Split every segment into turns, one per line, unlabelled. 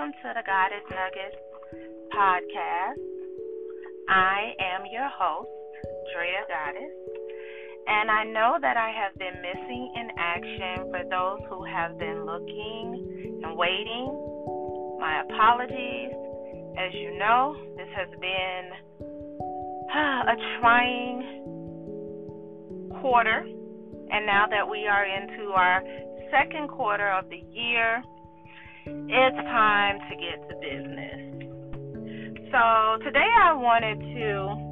Welcome to the Goddess Nuggets podcast. I am your host, Drea Goddess, and I know that I have been missing in action for those who have been looking and waiting. My apologies. As you know, this has been a trying quarter, and now that we are into our second quarter of the year, it's time to get to business. So, today I wanted to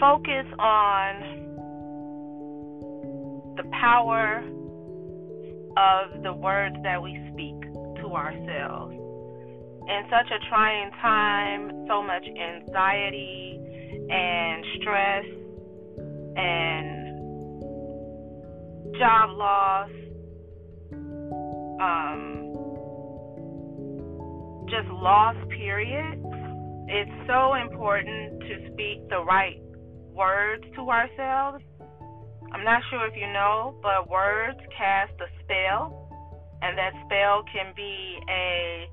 focus on the power of the words that we speak to ourselves. In such a trying time, so much anxiety and stress and job loss, um, just loss, period, it's so important to speak the right words to ourselves. I'm not sure if you know, but words cast a spell, and that spell can be a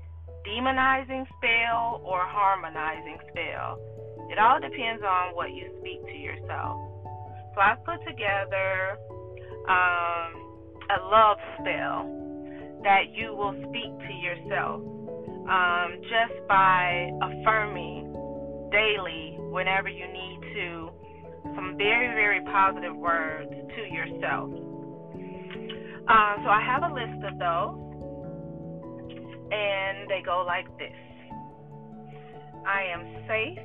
demonizing spell or harmonizing spell. It all depends on what you speak to yourself. So I've put together um, a love spell that you will speak to yourself um, just by affirming daily whenever you need to some very, very positive words to yourself. Um, so I have a list of those, and they go like this I am safe.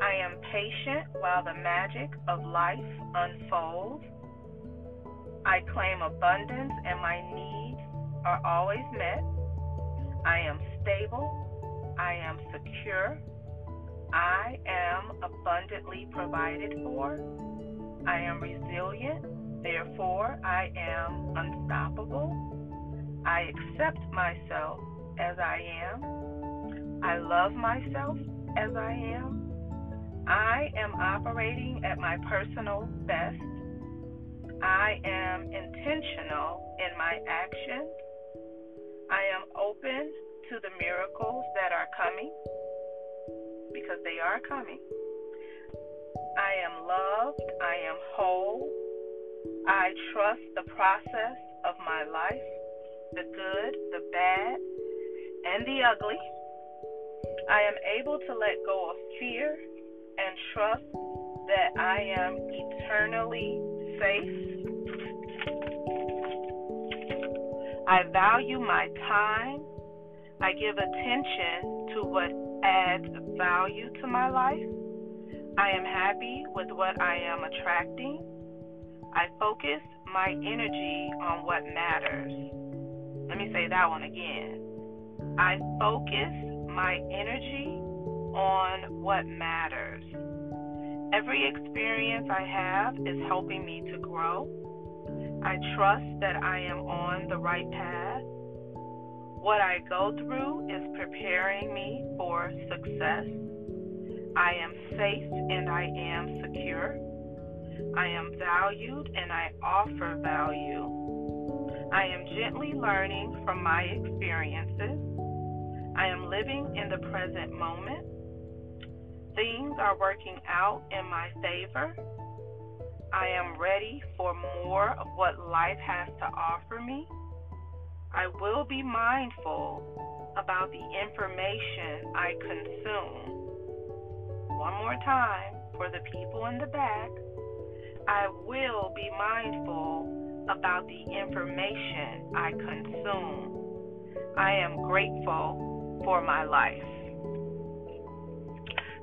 I am patient while the magic of life unfolds. I claim abundance and my needs are always met. I am stable. I am secure. I am abundantly provided for. I am resilient. Therefore, I am unstoppable. I accept myself as I am. I love myself as I am. I am operating at my personal best. I am intentional in my actions. I am open to the miracles that are coming because they are coming. I am loved. I am whole. I trust the process of my life, the good, the bad, and the ugly. I am able to let go of fear and trust that I am eternally safe. I value my time. I give attention to what adds value to my life. I am happy with what I am attracting. I focus my energy on what matters. Let me say that one again. I focus my energy on what matters. Every experience I have is helping me to grow. I trust that I am on the right path. What I go through is preparing me for success. I am safe and I am secure. I am valued and I offer value. I am gently learning from my experiences. I am living in the present moment. Things are working out in my favor. I am ready for more of what life has to offer me. I will be mindful about the information I consume. One more time for the people in the back. I will be mindful about the information I consume. I am grateful for my life.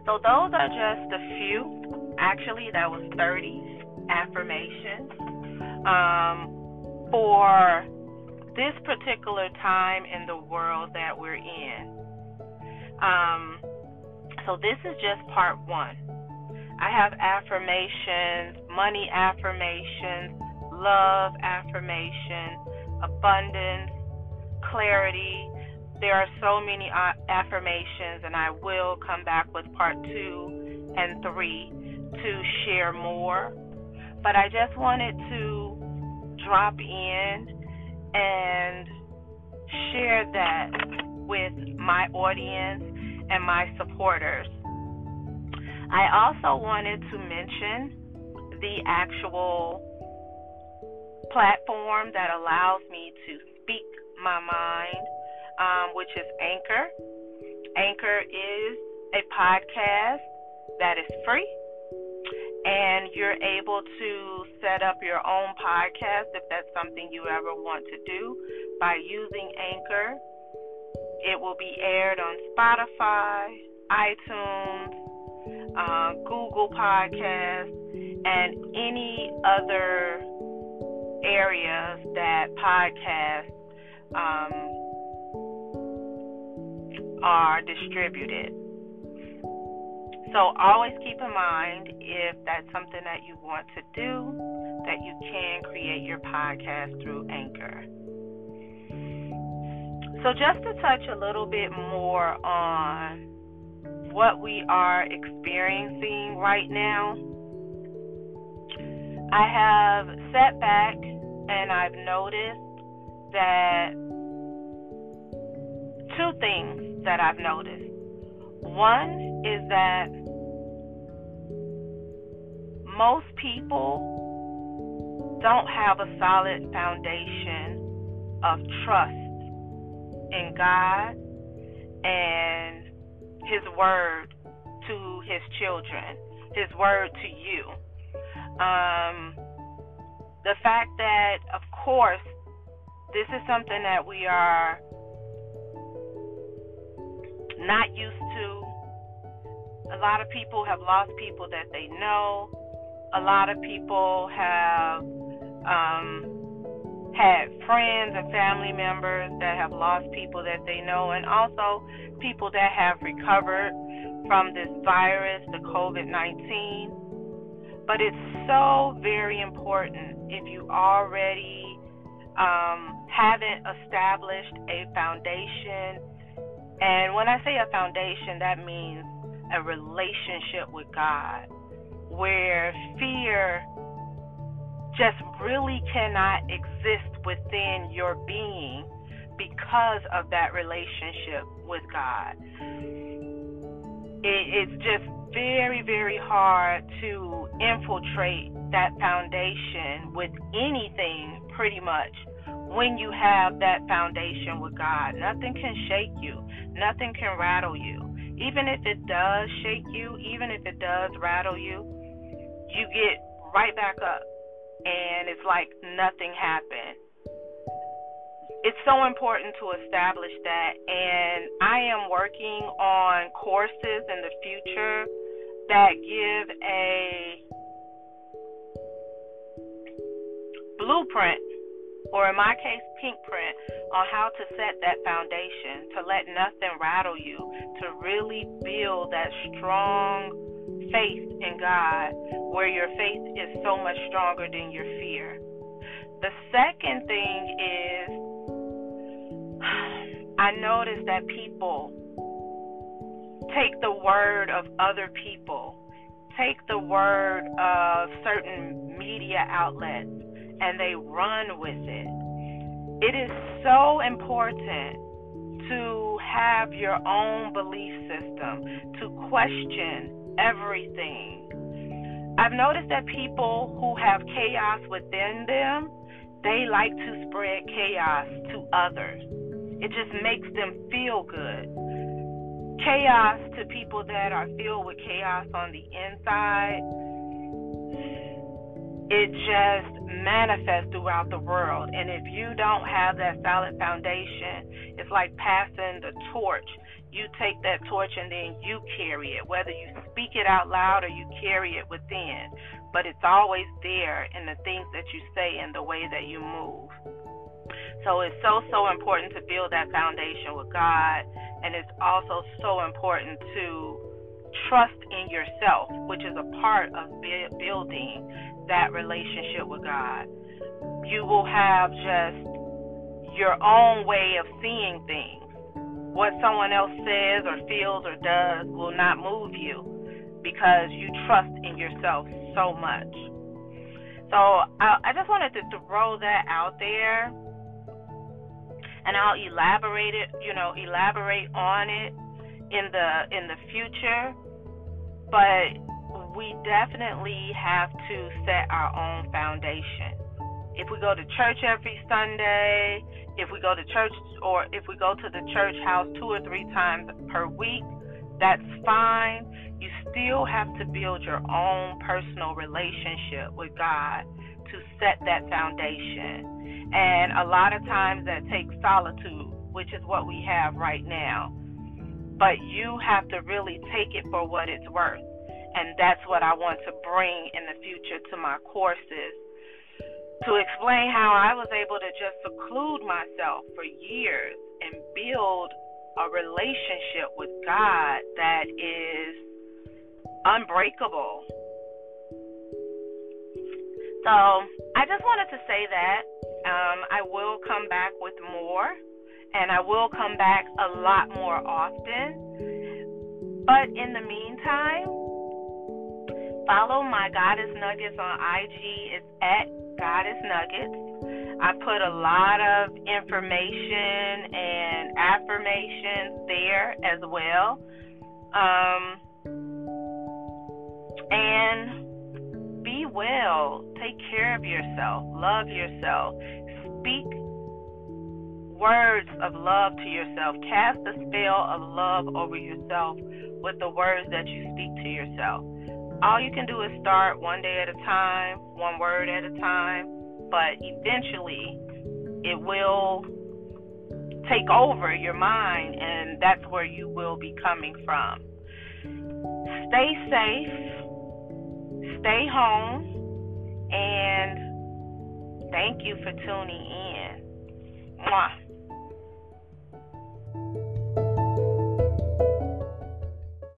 So those are just a few. Actually, that was 30 affirmations um, for this particular time in the world that we're in. Um, so this is just part one. I have affirmations, money affirmations, love affirmations, abundance, clarity, there are so many uh, affirmations, and I will come back with part two and three to share more. But I just wanted to drop in and share that with my audience and my supporters. I also wanted to mention the actual platform that allows me to speak my mind, um, which is Anchor. Anchor is a podcast that is free and you're able to set up your own podcast if that's something you ever want to do by using Anchor. It will be aired on Spotify, iTunes, uh, Google Podcasts, and any other areas that podcasts um, are distributed. So always keep in mind if that's something that you want to do, that you can create your podcast through Anchor. So, just to touch a little bit more on what we are experiencing right now, I have sat back and I've noticed that two things that I've noticed. One is that most people don't have a solid foundation of trust in God and His Word to His children, His Word to you. Um, the fact that, of course, this is something that we are not used to. A lot of people have lost people that they know a lot of people have um, had friends and family members that have lost people that they know, and also people that have recovered from this virus, the COVID 19. But it's so very important if you already um, haven't established a foundation. And when I say a foundation, that means a relationship with God where fear just really cannot exist within your being because of that relationship with God. It, it's just very, very hard to infiltrate that foundation with anything pretty much when you have that foundation with God. Nothing can shake you, nothing can rattle you. Even if it does shake you, even if it does rattle you, you get right back up and it's like nothing happened. It's so important to establish that, and I am working on courses in the future that give a blueprint, or in my case, pink print, on how to set that foundation, to let nothing rattle you, to really build that strong faith in God, where your faith is so much stronger than your fear. The second thing is, I notice that people take the word of other people, take the word of certain media outlets, and they run with it. It is so important to have your own belief system, to question everything. I've noticed that people who have chaos within them, they like to spread chaos to others. It just makes them feel good. Chaos to people that are filled with chaos on the inside, it just manifests throughout the world. And if you don't have that solid foundation, it's like passing the torch you take that torch and then you carry it, whether you speak it out loud or you carry it within. But it's always there in the things that you say and the way that you move. So it's so, so important to build that foundation with God. And it's also so important to trust in yourself, which is a part of building that relationship with God. You will have just your own way of seeing things what someone else says or feels or does will not move you because you trust in yourself so much. So I, I just wanted to throw that out there and I'll elaborate it, you know, elaborate on it in the in the future. But we definitely have to set our own foundation. If we go to church every Sunday, if we go to church or if we go to the church house two or three times per week, that's fine. You still have to build your own personal relationship with God to set that foundation. And a lot of times that takes solitude, which is what we have right now. But you have to really take it for what it's worth. And that's what I want to bring in the future to my courses to explain how I was able to just seclude myself for years and build a relationship with God that is unbreakable. So I just wanted to say that um, I will come back with more, and I will come back a lot more often. But in the meantime, follow my Goddess Nuggets on IG. It's at Goddess Nuggets. I put a lot of information and affirmations there as well. Um, and be well. Take care of yourself. Love yourself. Speak words of love to yourself. Cast the spell of love over yourself with the words that you speak to yourself all you can do is start one day at a time, one word at a time, but eventually it will take over your mind, and that's where you will be coming from. Stay safe, stay home, and thank you for tuning in. Mwah.